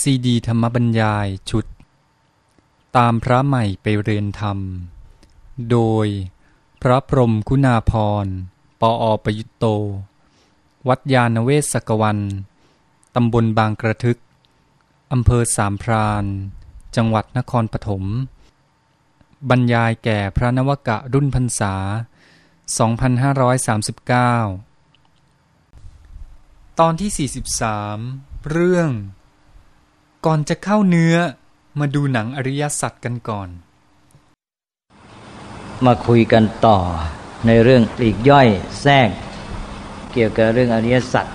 ซีดีธรรมบรรยายชุด ตามพระใหม่ไปเรียนธรรม โดยพระพรมคุณาพร ปออประยุตโต วัดยาณเวศกวัน ตำบลบางกระทึก อำเภอสามพรานจังหวัดนครปฐม บรรยายแก่พระนวกะรุ่นพรรษา 2539 ตอนที่ 43 เรื่อง ก่อนจะเข้าเนื้อมาดูหนังอริยสัจกันก่อน มาคุยกันต่อในเรื่องปลีกย่อยแทรก เกี่ยวกับเรื่องอริยสัจ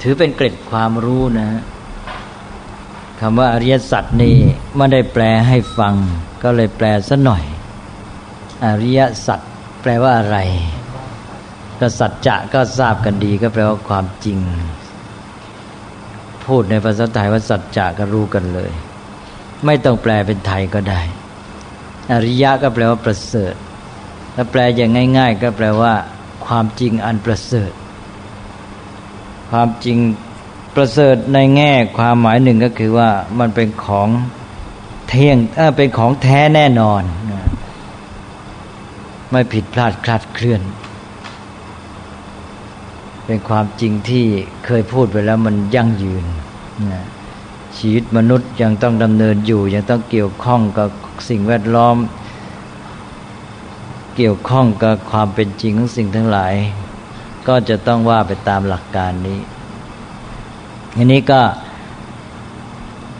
ถือเป็นเกร็ดความรู้นะคำว่าอริยสัจนี่ไม่ได้แปลให้ฟัง ก็เลยแปลซะหน่อย อริยสัจแปลว่าอะไร ก็สัจจะก็ทราบกันดีก็แปลว่าความจริง พูดในภาษาไทยว่าสัจจะก็รู้กันเลย ไม่ต้องแปลเป็นไทยก็ได้ อริยะก็แปลว่าประเสริฐถ้าแปลอย่างง่าย ๆ ก็แปลว่า ความจริงอันประเสริฐ ความจริงประเสริฐในแง่ความหมายหนึ่งก็คือว่ามันเป็นของเที่ยงเออเป็นของแท้แน่นอน ไม่ผิดพลาดคลาดเคลื่อน เป็นความจริงที่เคยพูดไปแล้วมันยั่งยืนนะชีวิตมนุษย์ยังต้องดำเนินอยู่ ยังต้องเกี่ยวข้องกับสิ่งแวดล้อม เกี่ยวข้องกับความเป็นจริงของสิ่งทั้งหลาย ก็จะต้องว่าไปตามหลักการนี้อันนี้ก็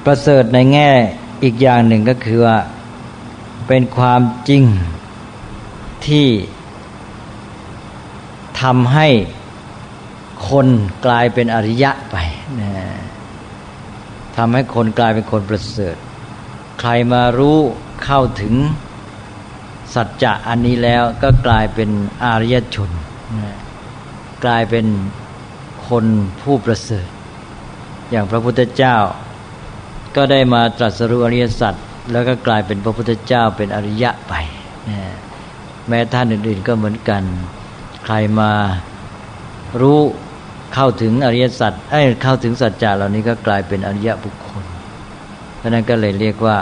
ประเสริฐในแง่อีกอย่างหนึ่งก็คือว่าเป็นความจริงที่ทำให้ คนกลายเป็นอริยะไปนะทำให้คนกลายเป็นคนประเสริฐ ใครมารู้เข้าถึงสัจจะอันนี้แล้วก็กลายเป็นอริยชนนะกลายเป็นคนผู้ประเสริฐ อย่างพระพุทธเจ้า ก็ได้มาตรัสรู้อริยสัจแล้วก็กลายเป็นพระพุทธเจ้าเป็นอริยะไปนะแม้ท่านอื่นๆก็เหมือนกัน ใครมารู้ เข้าถึงอริยสัจเอ้เข้าถึงสัจจะเหล่านี้ก็กลายเป็นอริยบุคคล เพราะนั้นก็เลยเรียกว่า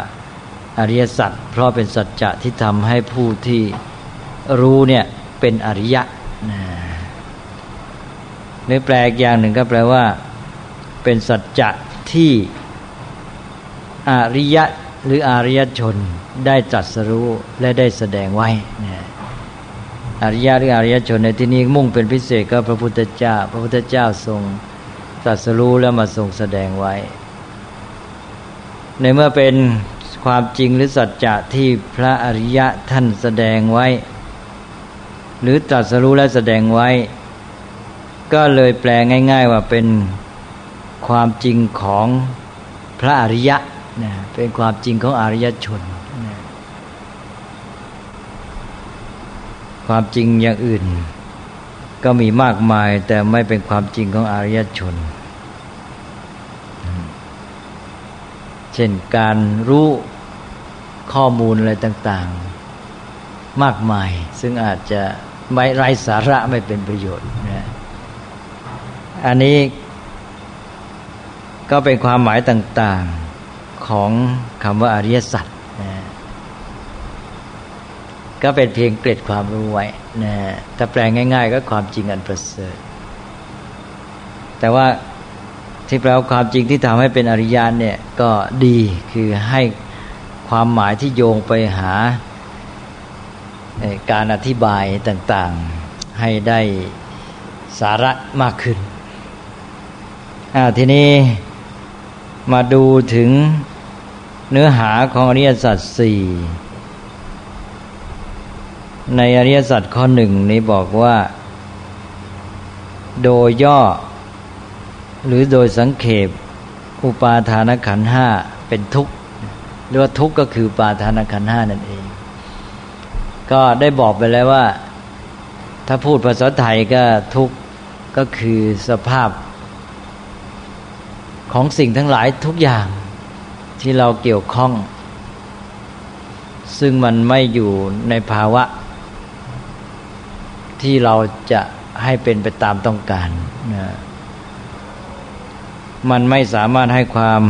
อริยสัจเพราะเป็นสัจจะที่ทำให้ผู้ที่รู้เนี่ยเป็นอริยะนะหรือแปลกอย่างหนึ่งก็แปลว่า เป็นสัจจะที่อริยะหรืออริยชนได้ตรัสรู้และได้แสดงไว้นะ อริยะหรืออริยชนในที่นี้มุ่งเป็นพิเศษก็พระพุทธเจ้า พระพุทธเจ้าทรงตรัสรู้แล้วมาทรงแสดงไว้ ในเมื่อเป็นความจริงหรือสัจจะที่พระอริยะท่านแสดงไว้ หรือตรัสรู้และแสดงไว้ ก็เลยแปลง่าย ๆ ว่าเป็นความจริงของพระอริยะนะเป็นความจริงของอริยชนนะ ความจริงอย่างอื่น ก็มีมากมายแต่ไม่เป็นความจริงของอริยชน เช่นการรู้ข้อมูลอะไรต่าง ๆ มากมาย ซึ่งอาจจะไม่ไร้สาระไม่เป็นประโยชน์นะอันนี้ก็เป็นความหมายต่าง ๆของคำว่าอริยสัจ ก็เป็นเพียงเกร็ดความรู้ไว้นะถ้าแปลง่าย ๆ ก็ความจริงอันประเสริฐแต่ว่าที่แปลว่าความจริงที่ทำให้เป็นอริยานเนี่ยก็ดีคือให้ความหมายที่โยงไปหาการอธิบายต่างๆ ให้ได้สาระมากขึ้นทีนี้มาดูถึงเนื้อหาของอริยสัจสี่ ในอริยสัจข้อหนึ่งนี้บอกว่า โดยย่อ หรือโดยสังเขปอุปาทานขันห้าเป็นทุกข์หรือว่าทุกข์ก็คือปาทานขันห้านั่นเอง ก็ได้บอกไปแล้วว่า ถ้าพูดภาษาไทยก็ทุกข์ก็คือสภาพ ของสิ่งทั้งหลายทุกอย่างที่เราเกี่ยวข้อง ซึ่งมันไม่อยู่ในภาวะ ที่เราจะให้เป็นไปตามต้องการนะมันไม่สามารถให้ความ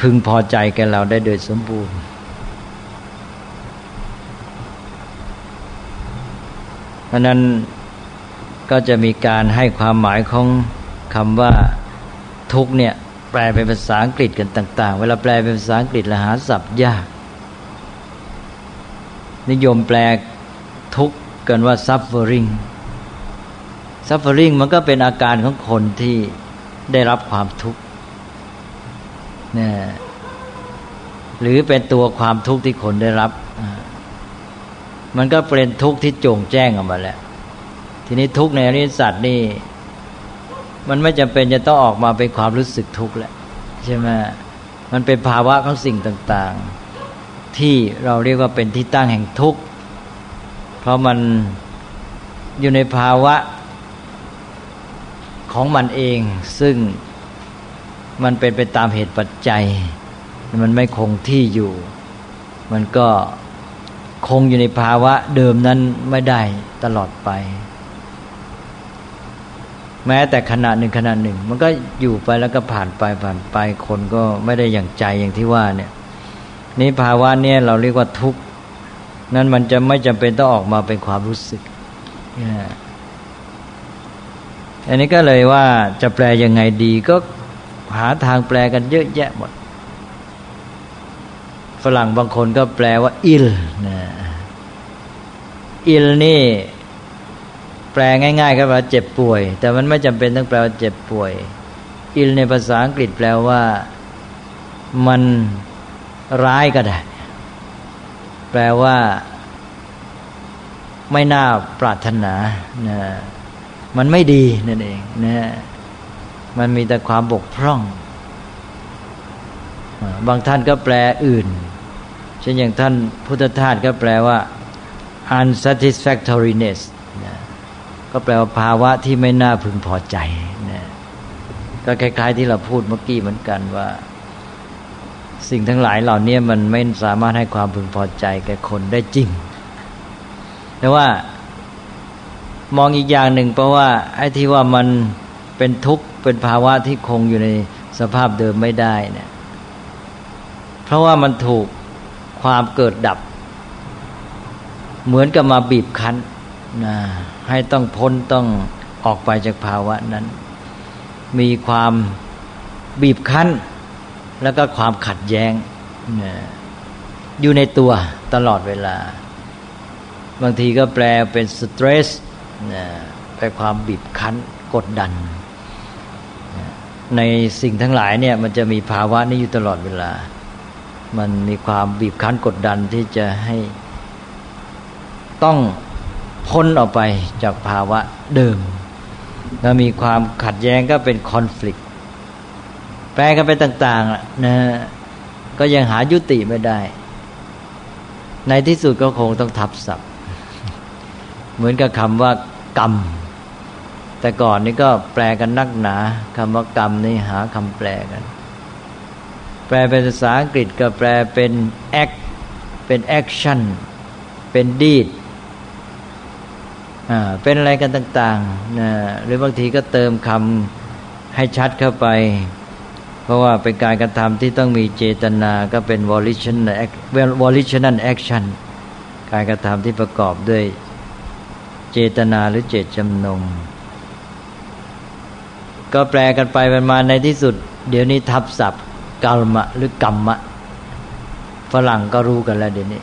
พึงพอใจแก่เราได้โดยสมบูรณ์ เพราะนั้นก็จะมีการให้ความหมายของคำว่าทุกเนี่ยแปลเป็นภาษาอังกฤษกันต่าง ๆ เวลาแปลเป็นภาษาอังกฤษละหาศัพท์ยาก นิยมแปลทุก กันว่า suffering suffering มันก็เป็นอาการของคนที่ได้รับความทุกข์เนี่ยหรือเป็นตัวความทุกข์ที่คนได้รับ มันก็เป็นทุกข์ที่โจงแจ้งออกมาแล้ว ทีนี้ทุกข์ในอริยสัจนี่ มันไม่จำเป็นจะต้องออกมาเป็นความรู้สึกทุกข์แหละใช่ไหมมันเป็นภาวะของสิ่งต่าง ๆ ที่เราเรียกว่าเป็นที่ตั้งแห่งทุกข์ เพราะมันอยู่ในภาวะของมันเอง ซึ่งมันเป็นไปตามเหตุปัจจัย มันไม่คงที่อยู่ มันก็คงอยู่ในภาวะเดิมนั้นไม่ได้ตลอดไป แม้แต่ขณะหนึ่งขณะหนึ่ง มันก็อยู่ไปแล้วก็ผ่านไปผ่านไปคนก็ไม่ได้อย่างใจอย่างที่ว่าเนี่ยนี่ภาวะเนี่ยเราเรียกว่าทุกข์ นั้นมันจะไม่จำเป็นต้องออกมาเป็นความรู้สึกอันนี้ก็เลยว่าจะแปลยังไงดีก็หาทางแปลกันเยอะแยะหมดฝรั่งบางคนก็แปลว่า อิลนะอิลนี่ แปลง่าย ๆ ก็แปลเจ็บป่วย แต่มันไม่จำเป็นต้องแปลว่าเจ็บป่วย อิลในภาษาอังกฤษแปลว่า มันร้ายก็ได้ แปลว่า ไม่น่าปรารถนานะมันไม่ดีนั่นเองนะมันมีแต่ความบกพร่อง บางท่านก็แปลอื่น เช่นอย่างท่านพุทธทาสก็แปลว่า unsatisfactoriness นะก็แปลว่าภาวะที่ไม่น่าพึงพอใจนะก็คล้าย ๆ ที่เราพูดเมื่อกี้เหมือนกันว่า สิ่งทั้งหลายเหล่านี้มันไม่สามารถให้ความพึงพอใจแก่คนได้จริง แต่ว่ามองอีกอย่างหนึ่งเพราะว่าไอ้ที่ว่ามันเป็นทุกข์เป็นภาวะที่คงอยู่ในสภาพเดิมไม่ได้เนี่ยเพราะว่ามันถูกความเกิดดับ เหมือนกับมาบีบคั้นนะให้ต้องพ้นต้องออกไปจากภาวะนั้น มีความบีบคั้น แล้วก็ความขัดแย้ง อยู่ในตัวตลอดเวลา บางทีก็แปลเป็นสเตรสไปความบีบคั้นกดดัน ในสิ่งทั้งหลายเนี่ยมันจะมีภาวะนี้อยู่ตลอดเวลา มันมีความบีบคั้นกดดันที่จะให้ต้องพ้นออกไปจากภาวะเดิม แล้วมีความขัดแย้งก็เป็นคอน FLICT ปลกันไปต่างๆนะก็ยังหายุติไม่ได้ ในที่สุดก็คงต้องทับศัพท์ เหมือนกับคำว่ากรรม แต่ก่อนนี่ก็แปลกันนักหนาคำว่ากรรมนี่หาคำแปลกัน แปลเป็นภาษาอังกฤษก็แปลเป็น act เป็น action เป็น deed อ่าเป็นอะไรกันต่างๆนะหรือบางทีก็เติมคำให้ชัดเข้าไป เพราะว่าเป็นการกระทำที่ต้องมีเจตนาก็เป็น volitional action การกระทำที่ประกอบด้วยเจตนาหรือเจตจำนง ก็แปลกันไปมันมาในที่สุด เดี๋ยวนี้ทับศัพท์กลมะหรือกรรมะฝรั่งก็รู้กันแล้วเดี๋ยวนี้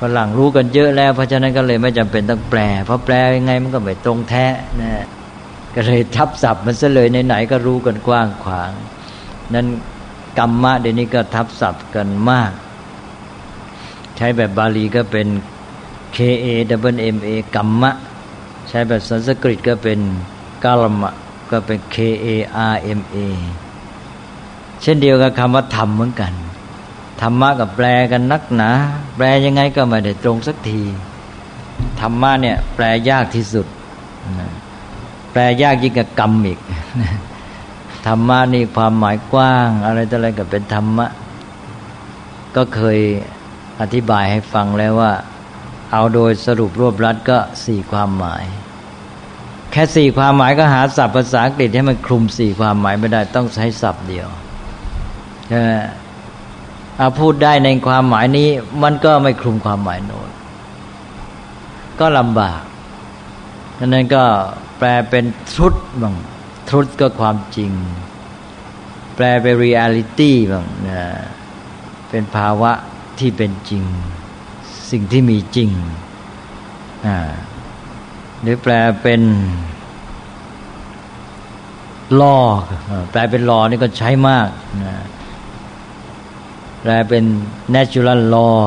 ฝรั่งรู้กันเยอะแล้ว เพราะฉะนั้นก็เลยไม่จำเป็นต้องแปล เพราะแปลยังไงมันก็ไม่ตรงแท้นะก็เลยทับศัพท์มันซะเลยไหนๆก็รู้กันกว้างขวาง นั้นกรรมะเดี๋ยวนี้ก็ทับศัพท์กันมาก ใช้แบบบาลีก็เป็น K A W M A กรรมะ ใช้แบบสันสกฤตก็เป็นกาลมะ ก็เป็น K A R M A เช่นเดียวกับคำว่าธรรมเหมือนกัน ธรรมะกับแปลกันนักหนา แปลยังไงก็ไม่ได้ตรงสักที ธรรมะเนี่ยแปลยากที่สุด แปลยากยิ่งกับกรรมอีก ธรรมะนี่ความหมายกว้าง อะไรต่ออะไรก็เป็นธรรมะ ก็เคยอธิบายให้ฟังแล้วว่า เอาโดยสรุปรวบรัดก็สี่ความหมาย แค่สี่ความหมายก็หาศัพท์ภาษาอังกฤษให้มันคลุมสี่ความหมายไม่ได้ต้องใช้ศัพท์เดียวใช่ไหมพูดได้ในความหมายนี้ มันก็ไม่คลุมความหมายโน้นก็ลำบากดังนั้นก็แปลเป็นทุตบ้าง ทุตก็ความจริง แปลเป็นเรียลิตี้บ้างนะเป็นภาวะที่เป็นจริง สิ่งที่มีจริงอ่าหรือแปลเป็นลอแปลเป็นลอนี่ก็ใช้มากนะแปลเป็น natural law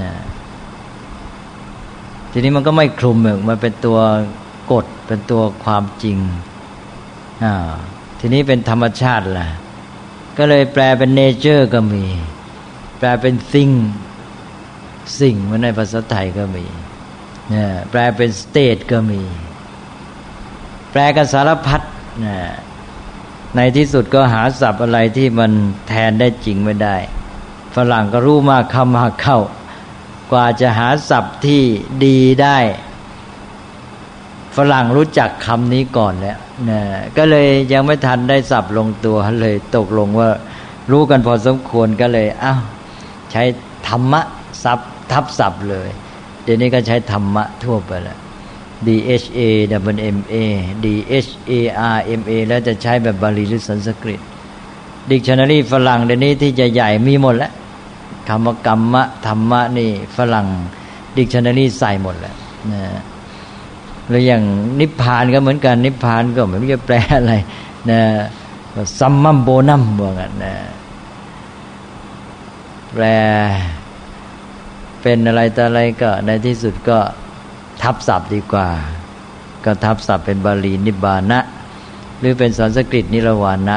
นะทีนี้มันก็ไม่คลุมมันเป็นตัวกฎเป็นตัวความจริง ทีนี้เป็นธรรมชาติล่ะ ก็เลยแปลเป็น nature ก็มี แปลเป็น thing สิ่งมันในภาษาไทยก็มีเนี่ยแปลเป็น state ก็มี แปลกันสารพัดนะในที่สุดก็หาศัพท์อะไรที่มันแทนได้จริงไม่ได้ ฝรั่งก็รู้มากคำมากเข้ากว่าจะหาศัพท์ที่ดีได้ ฝรั่งรู้จักคำนี้ก่อนแล้วนะก็เลยยังไม่ทันได้ศัพท์ลงตัวเลยตกลงว่ารู้กันพอสมควรก็เลยอ้าวใช้ธรรมะศัพท์ทับศัพท์เลย เดี๋ยวนี้ก็ใช้ธรรมะทั่วไปแล้ว D H A M M A D H A R M A แล้วจะใช้แบบบาลีหรือสันสกฤต ดิกชันนารีฝรั่งเดี๋ยวนี้ที่จะใหญ่มีหมดแล้วคำว่ากรรมะธรรมะนี่ฝรั่งดิกชันนารีใส่หมดแล้วนะ แล้วอย่างนิพพานก็เหมือนกัน นิพพานก็ไม่รู้จะแปลอะไรนะ summum bonum บอกกันนะแปลเป็นอะไรแต่อะไรก็ในที่สุดก็ทับศัพท์ดีกว่า ก็ทับศัพท์เป็นบาลีนิบานะ หรือเป็นสันสกฤตนิรวานะ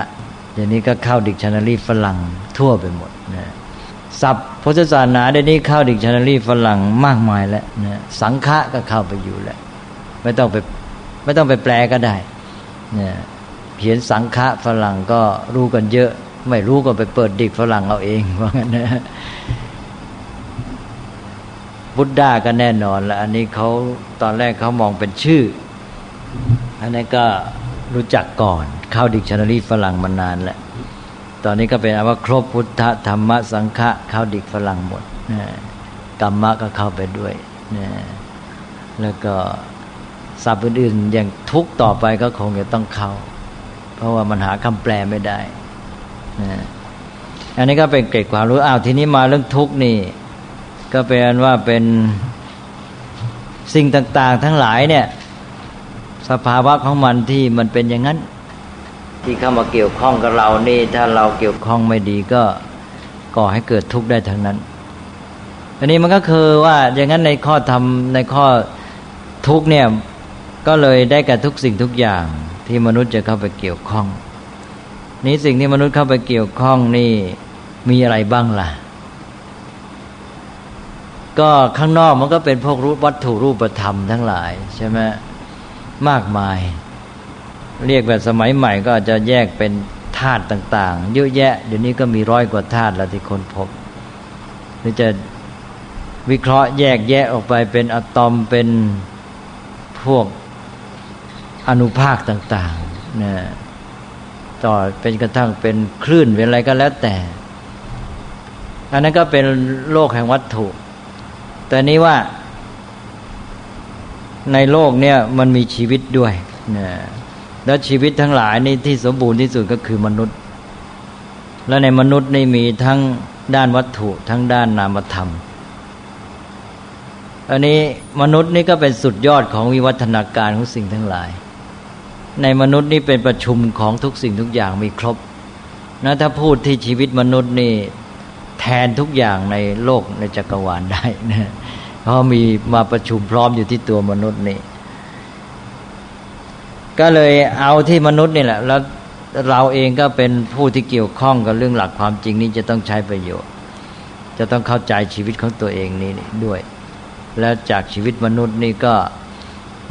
อย่างนี้ก็เข้าดิกชันนารีฝรั่งทั่วไปหมดนะศัพท์พุทธศาสนาเดี๋ยวนี้เข้าดิกชันนารีฝรั่งมากมายแล้วนะสังฆะก็เข้าไปอยู่แล้ว ไม่ต้องไปไม่ต้องไปแปลก็ได้เนะเขียนสังฆะฝรั่งก็รู้กันเยอะ ไม่รู้ก็ไปเปิดดิกฝรั่งเอาเองว่างั้นนะบุตดาก็แน่นอนแล้วอันนี้เขาตอนแรกเขามองเป็นชื่อ อันนี้ก็รู้จักก่อนเข้าดิกชันนารีฝรั่งมานานแล้วตอนนี้ก็เป็นว่าครบพุทธธรรมะสังฆะเข้าดิกฝรั่งหมดกรรมะก็เข้าไปด้วยนะแล้วก็ ศัพท์อื่นๆอย่างทุกต่อไปก็คงจะต้องเข้า เพราะว่ามันหาคำแปลไม่ได้นะอันนี้ก็เป็นเกร็ดความรู้อ้าวทีนี้มาเรื่องทุกนี่ ก็เป็นว่าเป็นสิ่งต่าง ๆ ทั้งหลายเนี่ย สภาวะของมันที่มันเป็นอย่างนั้น ที่เข้ามาเกี่ยวข้องกับเรานี่ ถ้าเราเกี่ยวข้องไม่ดีก็ก่อให้เกิดทุกข์ได้ทั้งนั้น อันนี้มันก็คือว่าอย่างนั้นในข้อทำในข้อทุกเนี่ย ก็เลยได้กับทุกสิ่งทุกอย่างที่มนุษย์จะเข้าไปเกี่ยวข้อง นี้สิ่งที่มนุษย์เข้าไปเกี่ยวข้องนี่มีอะไรบ้างล่ะ ก็ข้างนอกมันก็เป็นพวกรูปวัตถุรูปธรรมทั้งหลายใช่ไหมมากมาย เรียกแบบสมัยใหม่ก็จจะแยกเป็นธาตุต่าง ๆ เยอะแยะ เดี๋ยวนี้ก็มีร้อยกว่าธาตุแล้วที่คนพบหรือจะวิเคราะห์แยกแยะออกไปเป็นอะตอมเป็นพวก อนุภาคต่างๆนะต่อเป็นกระทั่งเป็นคลื่นเป็นอะไรก็แล้วแต่อันนั้นก็เป็นโลกแห่งวัตถุ แต่นี้ว่า ในโลกเนี่ยมันมีชีวิตด้วยนะแล้วชีวิตทั้งหลายนี่ที่สมบูรณ์ที่สุดก็คือมนุษย์ และในมนุษย์นี่มีทั้งด้านวัตถุทั้งด้านนามธรรม อันนี้มนุษย์นี่ก็เป็นสุดยอดของวิวัฒนาการของสิ่งทั้งหลาย ในมนุษย์นี่เป็นประชุมของทุกสิ่งทุกอย่างมีครบนะถ้าพูดที่ชีวิตมนุษย์นี่แทนทุกอย่างในโลกในจักรวาลได้นะเพราะมีมาประชุมพร้อมอยู่ที่ตัวมนุษย์นี่ ก็เลยเอาที่มนุษย์นี่แหละ แล้วเราเองก็เป็นผู้ที่เกี่ยวข้องกับเรื่องหลักความจริงนี้จะต้องใช้ประโยชน์ จะต้องเข้าใจชีวิตของตัวเองนี่ด้วย แล้วจากชีวิตมนุษย์นี่ก็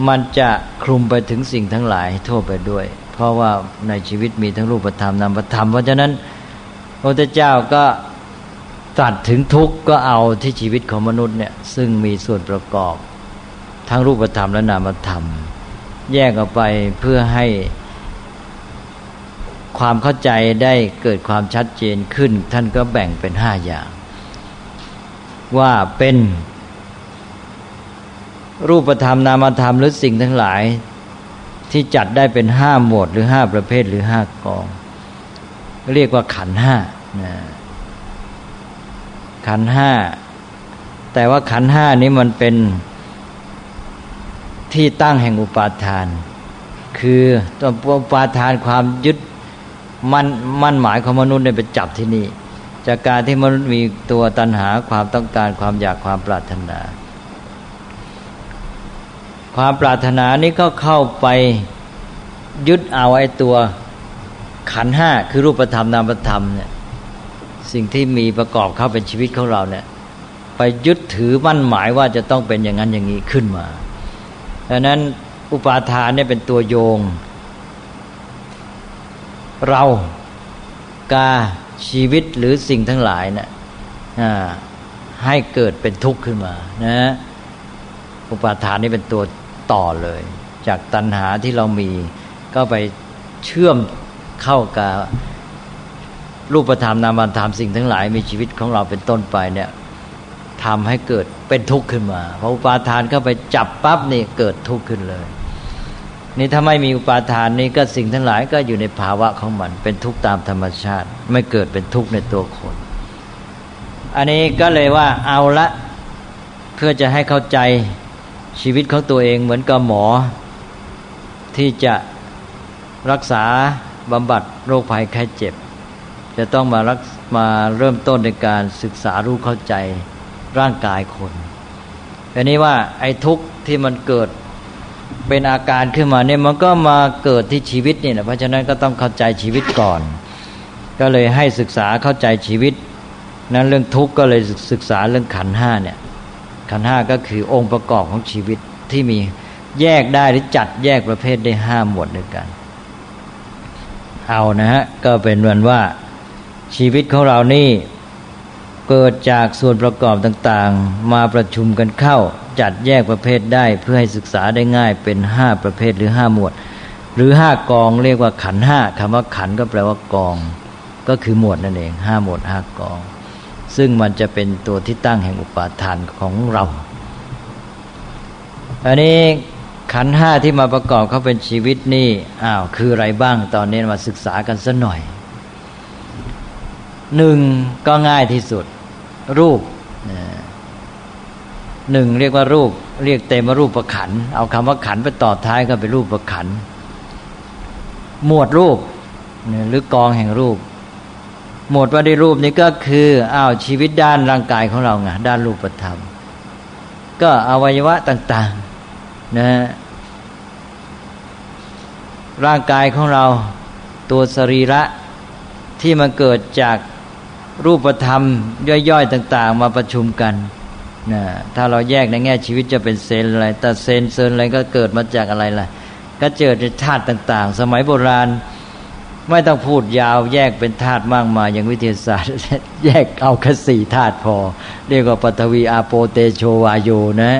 มันจะคลุมไปถึงสิ่งทั้งหลายทั่วไปด้วย เพราะว่าในชีวิตมีทั้งรูปธรรมนามธรรม เพราะฉะนั้นพระพุทธเจ้าก็ตัดถึงทุกข์ก็เอาที่ชีวิตของมนุษย์เนี่ยซึ่งมีส่วนประกอบ ทั้งรูปธรรมและนามธรรม แยกออกไปเพื่อให้ความเข้าใจได้เกิดความชัดเจนขึ้น ท่านก็แบ่งเป็นห้าอย่าง ว่าเป็น รูปธรรมนามธรรมหรือสิ่งทั้งหลาย ที่จัดได้เป็นห้าหมวดหรือห้าประเภทหรือห้ากอง เรียกว่าขันห้าขันห้าแต่ว่าขันห้านี้มันเป็นที่ตั้งแห่งอุปาทาน คือตัวอุปาทานความยึดมั่นมั่นหมายของมนุษย์เนี่ยไปจับที่นี่ จากการที่มนุษย์มีตัวตัณหาความต้องการความอยากความปรารถนา ความปรารถนานี้ก็เข้าไปยึดเอาไอ้ตัวขันห้าคือรูปธรรมนามธรรมเนี่ยสิ่งที่มีประกอบเข้าเป็นชีวิตของเราเนี่ย ไปยึดถือมั่นหมายว่าจะต้องเป็นอย่างนั้นอย่างนี้ขึ้นมาดังนั้นอุปาทานเนี่ยเป็นตัวโยง เรากาชีวิตหรือสิ่งทั้งหลายเนะี่ยให้เกิดเป็นทุกข์ขึ้นมานะอุปาทานนี่เป็นตัว ต่อเลย จากตัณหาที่เรามี ก็ไปเชื่อมเข้ากับรูปธรรมนามธรรมสิ่งทั้งหลายมีชีวิตของเราเป็นต้นไปเนี่ยทำให้เกิดเป็นทุกข์ขึ้นมาพออุปาทานเข้าไปจับปั๊บนี่เกิดทุกข์ขึ้นเลย นี่ถ้าไม่มีอุปาทานนี่ก็สิ่งทั้งหลายก็อยู่ในภาวะของมัน เป็นทุกข์ตามธรรมชาติ ไม่เกิดเป็นทุกข์ในตัวคน อันนี้ก็เลยว่าเอาละเพื่อจะให้เข้าใจ ชีวิตของตัวเองเหมือนกับหมอ ที่จะรักษาบำบัดโรคภัยไข้เจ็บ จะต้องมารักมาเริ่มต้นในการศึกษารู้เข้าใจร่างกายคนอันนี้ว่าไอ้ทุกข์ที่มันเกิดเป็นอาการขึ้นมาเนี่ยมันก็มาเกิดที่ชีวิตนี่นะเพราะฉะนั้นก็ต้องเข้าใจชีวิตก่อน ก็เลยให้ศึกษาเข้าใจชีวิต นั้นเรื่องทุกข์ก็เลยศึกษาเรื่องขันห้าเนี่ย ขันห้าก็คือองค์ประกอบของชีวิตที่มีแยกได้หรือจัดแยกประเภทได้ห้าหมวดด้วยกัน เอานะฮะ ก็เป็นวันว่าชีวิตของเรานี่เกิดจากส่วนประกอบต่างๆ มาประชุมกันเข้า จัดแยกประเภทได้เพื่อให้ศึกษาได้ง่ายเป็นห้าประเภทหรือห้าหมวด หรือห้ากองเรียกว่าขันห้าคำว่าขันก็แปลว่ากอง ก็คือหมวดนั่นเองห้าหมวดห้ากอง ซึ่งมันจะเป็นตัวที่ตั้งแห่งอุปาทานของเราอันนี้ขันห้าที่มาประกอบเขาเป็นชีวิตนี่อ้าวคืออะไรบ้างตอนนี้มาศึกษากันสัหน่อยหนึ่งก็ง่ายที่สุด รูปหนึ่งเรียกว่ารูป เรียกเต็มว่ารูปประขัน เอาคำว่าขันไปต่อท้ายก็เป็นรูปประขัน หมวดรูปหรือกองแห่งรูป หมวดว่าได้รูปนี้ก็คืออ้าวชีวิตด้านร่างกายของเราไงด้านรูปธรรม ก็อวัยวะต่าง ๆนะร่างกายของเราตัวสรีระที่มันเกิดจากรูปธรรม ย่อยๆต่าง ๆ มาประชุมกันนะถ้าเราแยกในแง่ชีวิตจะเป็นเซนอะไร แต่เซนเซนอะไรก็เกิดมาจากอะไรล่ะ ก็เจอในธาตุต่าง ๆ สมัยโบราณ ไม่ต้องพูดยาวแยกเป็นธาตุมากมายอย่างวิทยาศาสตร์ แยกเอาแค่สี่ธาตุพอ เรียกว่าปฐวีอาโปเตโชวาโยนะ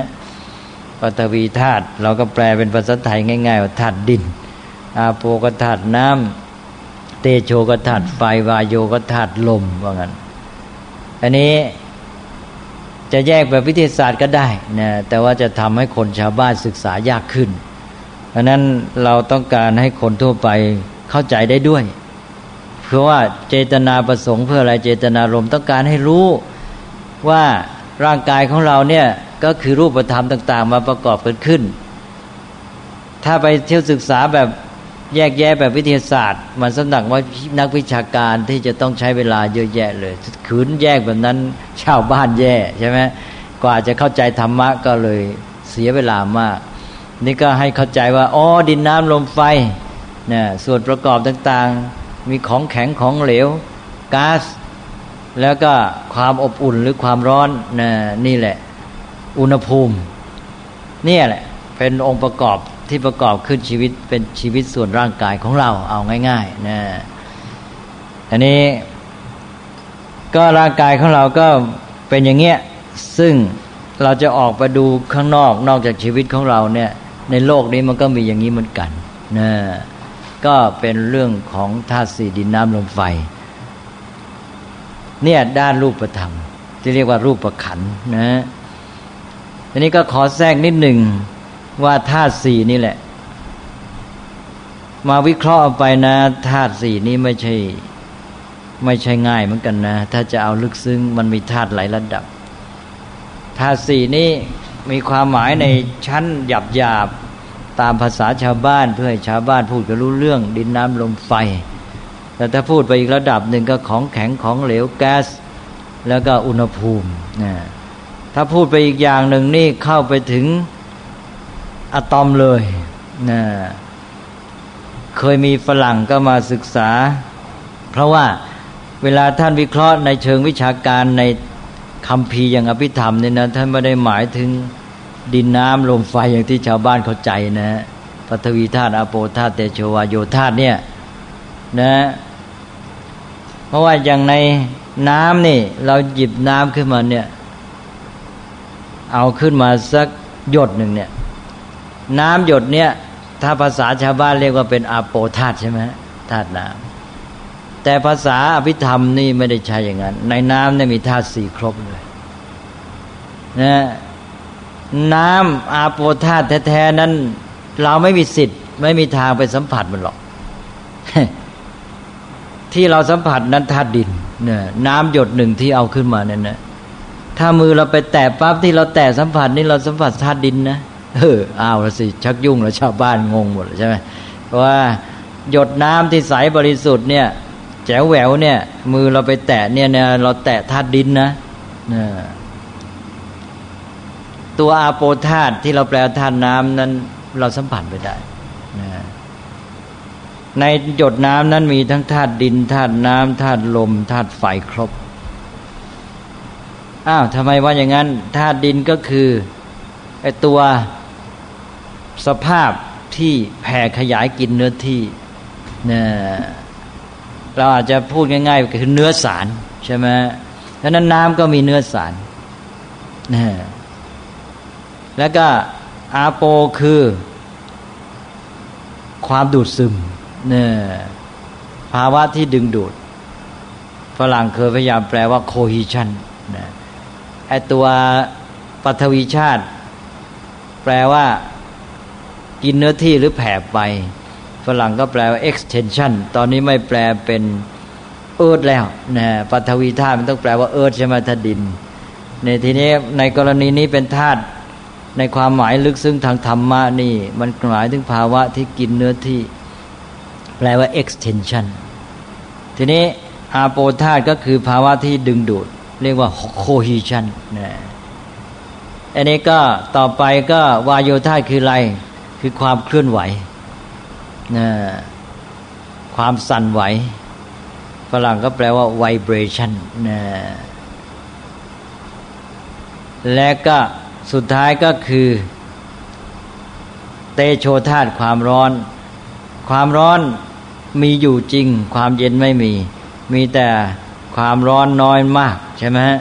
ปฐวีธาตุเราก็แปลเป็นภาษาไทยง่าย ๆ ว่าธาตุดิน อาโปก็ธาตุน้ำเตโชก็ธาตุไฟวาโยก็ธาตุลมว่างั้นอันนี้จะแยกแบบวิทยาศาสตร์ก็ได้นะแต่ว่าจะทำให้คนชาวบ้านศึกษายากขึ้นเพราะนั้นเราต้องการให้คนทั่วไป เข้าใจได้ด้วย เพราะว่าเจตนาประสงค์เพื่ออะไรเจตนารมต้องการให้รู้ว่าร่างกายของเราเนี่ยก็คือรูปธรรมต่าง ๆ มาประกอบกันขึ้น ถ้าไปเที่ยวศึกษาแบบแยกแยะแบบวิทยาศาสตร์ มันสำนักว่านักวิชาการที่จะต้องใช้เวลาเยอะแยะเลยขืนแยกแบบนั้นชาวบ้านแย่ใช่ไหมกว่าจะเข้าใจธรรมะก็เลยเสียเวลามาก นี่ก็ให้เข้าใจว่าอ๋อดินน้ำลมไฟ นี่ยส่วนประกอบต่างๆ มีของแข็งของเหลวก๊าซแล้วก็ความอบอุ่นหรือความร้อนน่นี่แหละ อุณหภูมิ เนี่ยแหละ เป็นองค์ประกอบที่ประกอบขึ้นชีวิตเป็นชีวิตส่วนร่างกายของเราเอาง่ายๆนะอันนี้ ก็ร่างกายของเราก็เป็นอย่างเงี้ยซึ่งเราจะออกไปดูข้างนอกนอกจากชีวิตของเราเนี่ย ในโลกนี้มันก็มีอย่างนี้เหมือนกันนะ ก็เป็นเรื่องของธาตุสี่ดินน้ำลมไฟ เนี่ยด้านรูปธรรม ที่เรียกว่ารูปประขันนะทีนี้ก็ขอแทรกนิดหนึ่งว่าธาตุสี่นี่แหละ มาวิเคราะห์ไปนะธาตุสี่นี้ไม่ใช่ ไม่ใช่ง่ายเหมือนกันนะ ถ้าจะเอาลึกซึ้งมันมีธาตุหลายระดับธาตุสี่นี้มีความหมายในชั้นหยาบหยาบ ตามภาษาชาวบ้านเพื่อให้ชาวบ้านพูดกันรู้เรื่อง ดินน้ำลมไฟ แต่ถ้าพูดไปอีกระดับหนึ่งก็ของแข็งของเหลวแก๊ส แล้วก็อุณหภูมินะถ้าพูดไปอีกอย่างหนึ่งนี่เข้าไปถึงอะตอมเลยนะเคยมีฝรั่งก็มาศึกษา เพราะว่าเวลาท่านวิเคราะห์ในเชิงวิชาการในคำพีอย่างอภิธรรมเนี่ยนะท่านไม่ได้หมายถึง ดินน้ำลมไฟอย่างที่ชาวบ้านเข้าใจนะปฐวีธาตุอโปธาตุเตโชวาโยธาตุเนี่ยนะเพราะว่าอย่างในน้ำนี่ เราหยิบน้ำขึ้นมาเนี่ย เอาขึ้นมาสักหยดหนึ่งเนี่ย น้ำหยดเนี่ย ถ้าภาษาชาวบ้านเรียกว่าเป็นอาโปธาตุใช่ไหมธาตุน้ำแต่ภาษาอภิธรรมนี่ไม่ได้ใช้อย่างนั้น ในน้ำเนี่ยมีธาตุสี่ครบเลยนะ น้ำอาโปธาตุแท้ๆนั้น เราไม่มีสิทธิ์ ไม่มีทางไปสัมผัสมันหรอก ที่เราสัมผัสนั้นธาตุดินเนี่ยน้ำหยดหนึ่งที่เอาขึ้นมานั่นนะถ้ามือเราไปแตะปั๊บที่เราแตะสัมผัสนี่เราสัมผัสธาตุดินนะเอออ้าวสิ ชักยุ่งแล้วชาวบ้านงงหมดใช่ไหมเพราะว่าหยดน้ำที่ใสบริสุทธิ์เนี่ยแจ๋วแหววเนี่ย มือเราไปแตะเนี่ยเราแตะธาตุดินนะเนี่ย ตัวอาโปธาตุที่เราแปลธาตุน้ำนั้น เราสัมผัสไปได้นะในหยดน้ำนั้นมีทั้งธาตุดินธาตุน้ำธาตุลมธาตุไฟครบอ้าวทำไมว่าอย่างนั้นธาตุดินก็คือไอตัวสภาพที่แผ่ขยายกินเนื้อที่เนี่ยเราอาจจะพูดง่ายๆคือเนื้อสารใช่ไหมเพราะนั้นน้ำก็มีเนื้อสารนะ แล้วก็อาโปคือ ความดูดซึมเนี่ยภาวะที่ดึงดูด ฝรั่งเคยพยายามแปลว่า cohesion นะไอตัวปัทวีชาติ แปลว่า กินเนื้อที่หรือแผ่ไป ฝรั่งก็แปลว่า extension ตอนนี้ไม่แปลเป็นเอิร์ธแล้วนะปัทวีธาตุมันต้องแปลว่าเอิร์ธใช่ไหมธาดิน ในทีนี้ในกรณีนี้เป็นธาตุ ในความหมายลึกซึ้งทางธรรมะนี่ มันหมายถึงภาวะที่กินเนื้อที่ แปลว่า extension ทีนี้อาโปธาตก็คือภาวะที่ดึงดูด เรียกว่า cohesion นะอันนี้ก็ต่อไปก็วายโยธาคืออะไร คือความเคลื่อนไหวนะความสั่นไหวฝรั่งก็แปลว่า vibration นะและก็ สุดท้ายก็คือ เตโชธาตความร้อน ความร้อนมีอยู่จริง ความเย็นไม่มี มีแต่ความร้อนน้อยมากใช่ไหมฮะ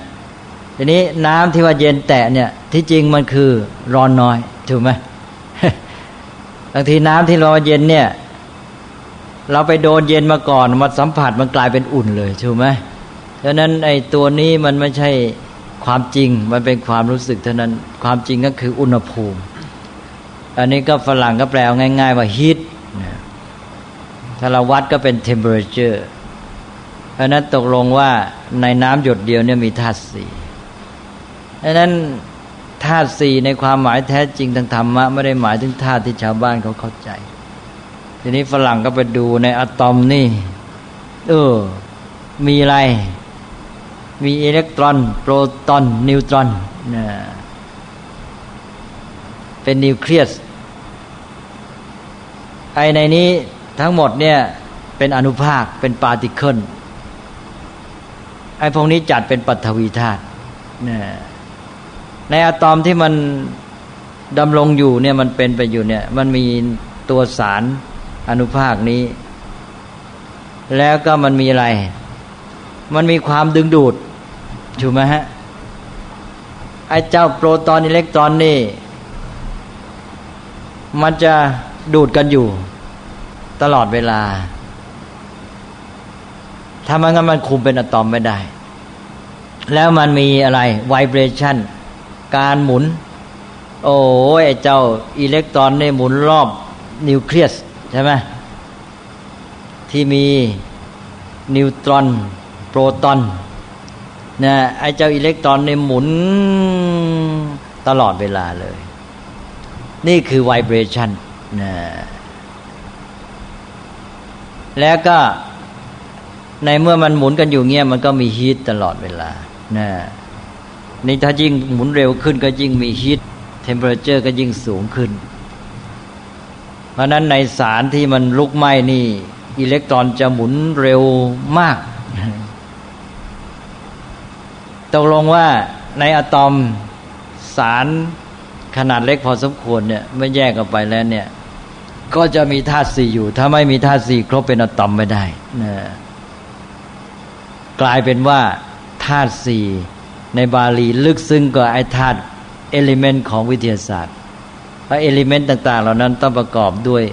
ทีนี้น้ำที่ว่าเย็นแตะเนี่ย ที่จริงมันคือร้อนน้อยถูกไหมบางทีน้ำที่เร้อนเย็นเนี่ย เราไปโดนเย็นมาก่อนมาสัมผัสมันกลายเป็นอุ่นเลยถูกไหมดังนั้นไอ้ตัวนี้มันไม่ใช่ ความจริงมันเป็นความรู้สึกเท่านั้น ความจริงก็คืออุณหภูมิ อันนี้ก็ฝรั่งก็แปลง่าย ๆ ว่า heat ถ้าเราวัดก็เป็น temperature เพราะนั้นตกลงว่าในน้ำหยดเดียวเนี่ยมีธาตุสี่ดังนั้นธาตุสี่ในความหมายแท้จริงทางธรรมะไม่ได้หมายถึงธาตุที่ชาวบ้านเขาเข้าใจ ทีนี้ฝรั่งก็ไปดูในอะตอมนี่ เออ มีอะไร มีอิเล็กตรอน โปรตอน นิวตรอนเป็นนิวเคลียสไอในนี้ทั้งหมดเนี่ย เป็นอนุภาคเป็นปาร์ติเคิลไอพวกนี้จัดเป็นปัทวีธาตุในอะตอมที่มันดำรงอยู่เนี่ยมันเป็นไปอยู่เนี่ย มันมีตัวสารอนุภาคนี้ แล้วก็มันมีอะไร มันมีความดึงดูด ถูกไหมฮะไอ้เจ้าโปรตอนอิเล็กตรอนนี่ มันจะดูดกันอยู่ ตลอดเวลาถ้ามันงั้นมันคุมเป็นอะตอมไม่ได้ แล้วมันมีอะไร vibration การหมุน โอ้ยเจ้าอิเล็กตรอนนี่หมุนรอบนิวเคลียสใช่ไหมที่มีนิวตรอน โปรตอน นะไอ้เจ้าอิเล็กตรอนเนี่ยหมุนตลอดเวลาเลย นี่คือ vibration นะแล้วก็ในเมื่อมันหมุนกันอยู่เงี้ยมันก็มี heat ตลอดเวลานะนี่ถ้ายิ่งหมุนเร็วขึ้นก็ยิ่งมี heat temperature ก็ยิ่งสูงขึ้น เพราะนั้นในสารที่มันลุกไหม้นี่ อิเล็กตรอนจะหมุนเร็วมาก ตกลงว่าในอะตอมสารขนาดเล็กพอสมควรเนี่ยไม่แยกออกไปแล้วเนี่ย ก็จะมีธาตุสี่อยู่ ถ้าไม่มีธาตุสี่ครบเป็นอะตอมไม่ได้นะกลายเป็นว่าธาตุสี่ในบาลีลึกซึ้งกว่าไอ้ธาตุเอลิเมนต์ของวิทยาศาสตร์ เพราะเอลิเมนต์ต่าง ๆ เหล่านั้นต้องประกอบด้วย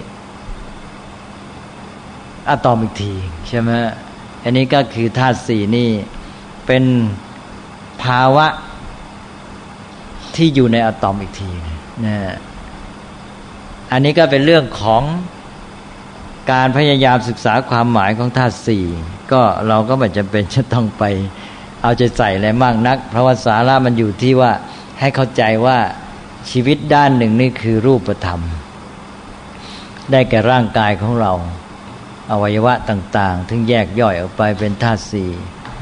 อะตอมอีกที ใช่ไหมอันนี้ก็คือธาตุสี่นี่เป็น ภาวะที่อยู่ในอะตอมอีกทีนะอันนี้ก็เป็นเรื่องของการพยายามศึกษาความหมายของธาตุสี่ก็เราก็ไม่จำเป็นจะต้องไปเอาใจใส่อะไรมากนัก เพราะว่าสาระมันอยู่ที่ว่าให้เข้าใจว่าชีวิตด้านหนึ่งนี่คือรูปธรรม ได้แก่ร่างกายของเรา อวัยวะต่าง ๆ ถึงแยกย่อยออกไปเป็นธาตุสี่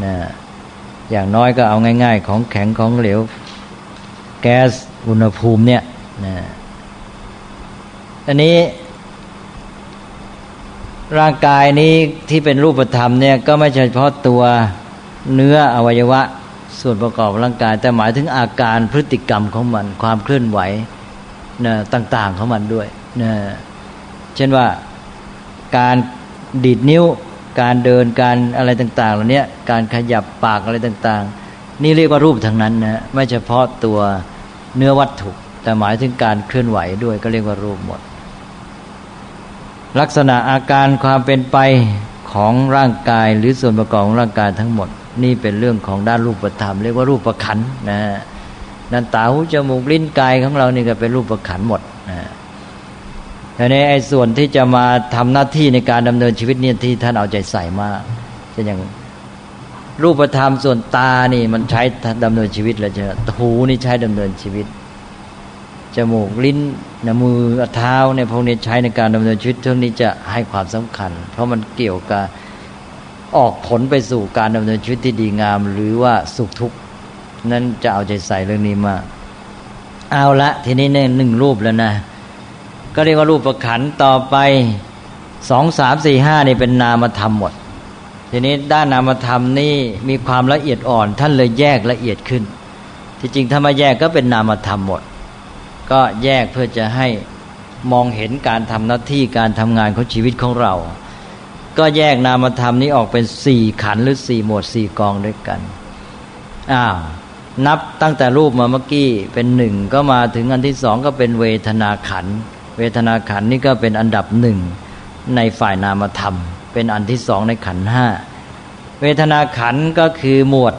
นะ อย่างน้อยก็เอาง่าย ๆ ของแข็งของเหลว แก๊สอุณหภูมิเนี่ยนะอันนี้ ร่างกายนี้ที่เป็นรูปธรรมเนี่ยก็ไม่ใช่เฉพาะตัวเนื้ออวัยวะส่วนประกอบร่างกาย แต่หมายถึงอาการพฤติกรรมของมัน ความเคลื่อนไหวนะต่าง ๆของมันด้วยนะเช่นว่าการดีดนิ้ว การเดินการอะไรต่างๆเหล่านี้การขยับปากอะไรต่างๆ นี่เรียกว่ารูปทั้งนั้นนะไม่เฉพาะตัวเนื้อวัตถุ แต่หมายถึงการเคลื่อนไหวด้วยก็เรียกว่ารูปหมด ลักษณะอาการความเป็นไปของร่างกายหรือส่วนประกอบของร่างกายทั้งหมด นี่เป็นเรื่องของด้านรูปธรรมเรียกว่ารูปประขันนะนั่นตาหูจมูกลิ้นกายของเรานี่ก็เป็นรูปประขันหมดนะ แต่ในไอ้ส่วนที่จะมาทำหน้าที่ในการดำเนินชีวิตเนี่ยที่ท่านเอาใจใส่มากเช่นอย่างรูปธรรมส่วนตานี่มันใช้ดำเนินชีวิตแล้วจะหูนี่ใช้ดำเนินชีวิตจมูกลิ้นนมือเท้าในพวกนี้ใช้ในการดำเนินชีวิตท่านี้จะให้ความสำคัญ เพราะมันเกี่ยวกับออกผลไปสู่การดำเนินชีวิตที่ดีงาม หรือว่าสุขทุกข์นั้นจะเอาใจใส่เรื่องนี้มากเอาละทีนี้เนี่ยหนึ่งรูปแล้วนะ ก็เรียกว่ารูปประขันต่อไปสองสามสี่ห้านี่เป็นนามธรรมหมด ทีนี้ด้านนามธรรมนี่มีความละเอียดอ่อน ท่านเลยแยกละเอียดขึ้น ที่จริงถ้ามาแยกก็เป็นนามธรรมหมด ก็แยกเพื่อจะให้มองเห็นการทำหน้าที่การทำงานของชีวิตของเรา ก็แยกนามธรรมนี้ออกเป็นสี่ขันหรือสี่หมวดสี่กองด้วยกันอ้าวนับตั้งแต่รูปมาเมื่อกี้เป็นหนึ่งก็มาถึงอันที่สองก็เป็นเวทนาขัน เวทนาขันนี่ก็เป็นอันดับหนึ่งในฝ่ายนามธรรม เป็นอันที่สองในขันห้าเวทนาขันก็คือหมวด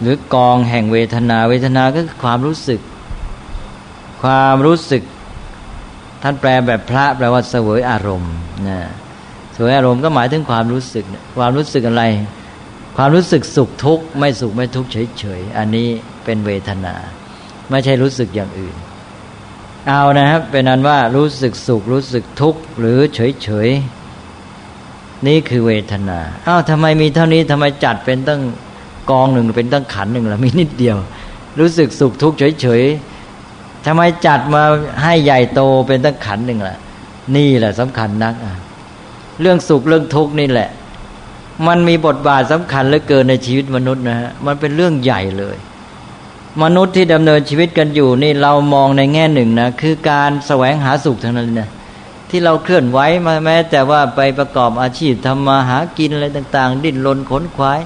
หรือกองแห่งเวทนา เวทนาก็คือความรู้สึก ความรู้สึก ท่านแปลแบบพระแปลว่าเสวยอารมณ์นะเสวยอารมณ์ก็หมายถึงความรู้สึก ความรู้สึกอะไร ความรู้สึกสุขทุกข์ไม่สุขไม่ทุกข์เฉยๆอันนี้เป็นเวทนา ไม่ใช่รู้สึกอย่างอื่น เอานะครับ เป็นนั้นว่ารู้สึกสุขรู้สึกทุกข์หรือเฉยๆนี่คือเวทนาอ้าวทำไมมีเท่านี้ทำไมจัดเป็นตั้งกองหนึ่งเป็นตั้งขันหนึ่งล่ะมีนิดเดียว รู้สึกสุขทุกข์เฉยๆทำไมจัดมาให้ใหญ่โตเป็นตั้งขันหนึ่งล่ะนี่แหละสำคัญนักอะเรื่องสุขเรื่องทุกข์นี่แหละ มันมีบทบาทสำคัญเหลือเกินในชีวิตมนุษย์นะฮะมันเป็นเรื่องใหญ่เลย มนุษย์ที่ดำเนินชีวิตกันอยู่นี่เรามองในแง่หนึ่งนะคือการแสวงหาสุขทั้งนั้นนะที่เราเคลื่อนไหวมาแม้ แต่ว่าไปประกอบอาชีพทำมาหากินอะไรต่าง ๆ ดิ้นรนขนขวาย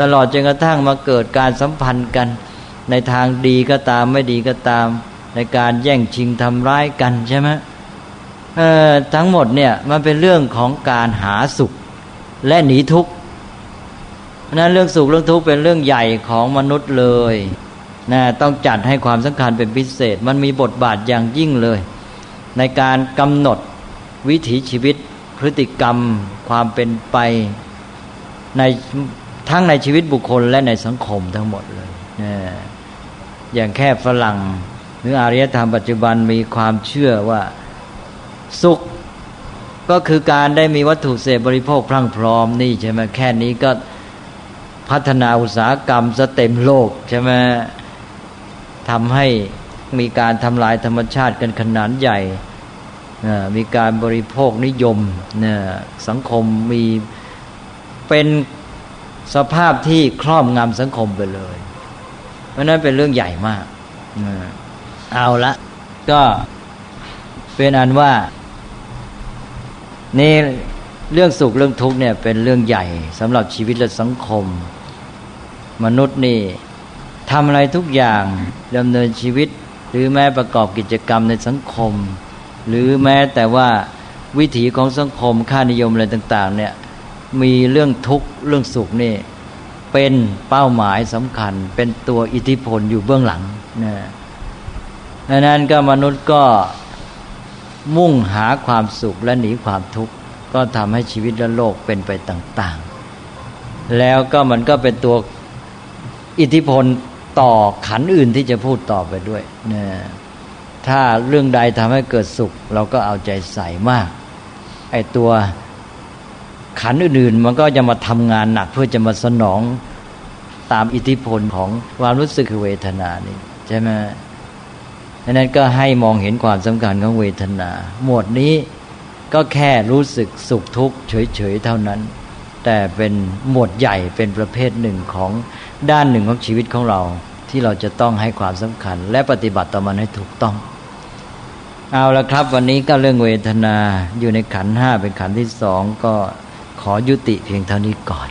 ตลอดจนกระทั่งมาเกิดการสัมพันธ์กัน ในทางดีก็ตามไม่ดีก็ตาม ในการแย่งชิงทำร้ายกันใช่ไหมทั้งหมดเนี่ยมันเป็นเรื่องของการหาสุขและหนีทุกข์นั้นเรื่องสุขเรื่องทุกข์เป็นเรื่องใหญ่ของมนุษย์เลย นะต้องจัดให้ความสำคัญเป็นพิเศษ มันมีบทบาทอย่างยิ่งเลย ในการกำหนดวิถีชีวิตพฤติกรรมความเป็นไปในทั้งในชีวิตบุคคลและในสังคมทั้งหมดเลยนะอย่างแค่ฝรั่ง หรืออารยธรรมปัจจุบันมีความเชื่อว่าสุขก็คือการได้มีวัตถุเสพบริโภคพรั่งพร้อมนี่ใช่ไหมแค่นี้ก็พัฒนาอุตสาหกรรมซะเต็มโลกใช่ไหม ทำให้มีการทำลายธรรมชาติกันขนาดใหญ่ มีการบริโภคนิยมสังคมมีเป็นสภาพที่ครอบงำสังคมไปเลย เพราะนั้นเป็นเรื่องใหญ่มาก เอาละ ก็เป็นอันว่านี่เรื่องสุขเรื่องทุกข์เนี่ยเป็นเรื่องใหญ่สำหรับชีวิตและสังคม มนุษย์นี่ ทำอะไรทุกอย่างดำเนินชีวิต หรือแม้ประกอบกิจกรรมในสังคม หรือแม้แต่ว่าวิถีของสังคมค่านิยมอะไรต่าง ๆ เนี่ยมีเรื่องทุกข์เรื่องสุขนี่เป็นเป้าหมายสำคัญ เป็นตัวอิทธิพลอยู่เบื้องหลังนะดังนั้นก็มนุษย์ก็มุ่งหาความสุขและหนีความทุกข์ก็ทำให้ชีวิตและโลกเป็นไปต่าง ๆ แล้วก็มันก็เป็นตัวอิทธิพล ต่อขันอื่นที่จะพูดต่อไปด้วยนะถ้าเรื่องใดทำให้เกิดสุข เราก็เอาใจใส่มาก ไอ้ตัวขันอื่นๆ มันก็จะมาทำงานหนักเพื่อจะมาสนองตามอิทธิพลของความรู้สึกเวทนานี่ใช่ไหมดังนั้นก็ให้มองเห็นความสำคัญของเวทนา หมวดนี้ก็แค่รู้สึกสุขทุกข์เฉยๆเท่านั้น แต่เป็นหมวดใหญ่เป็นประเภทหนึ่งของด้านหนึ่งของชีวิตของเรา ที่เราจะต้องให้ความสำคัญ และปฏิบัติต่อมันให้ถูกต้อง เอาละครับ วันนี้ก็เรื่องเวทนาอยู่ในขันห้าเป็นขันที่สองก็ขอยุติเพียงเท่านี้ก่อน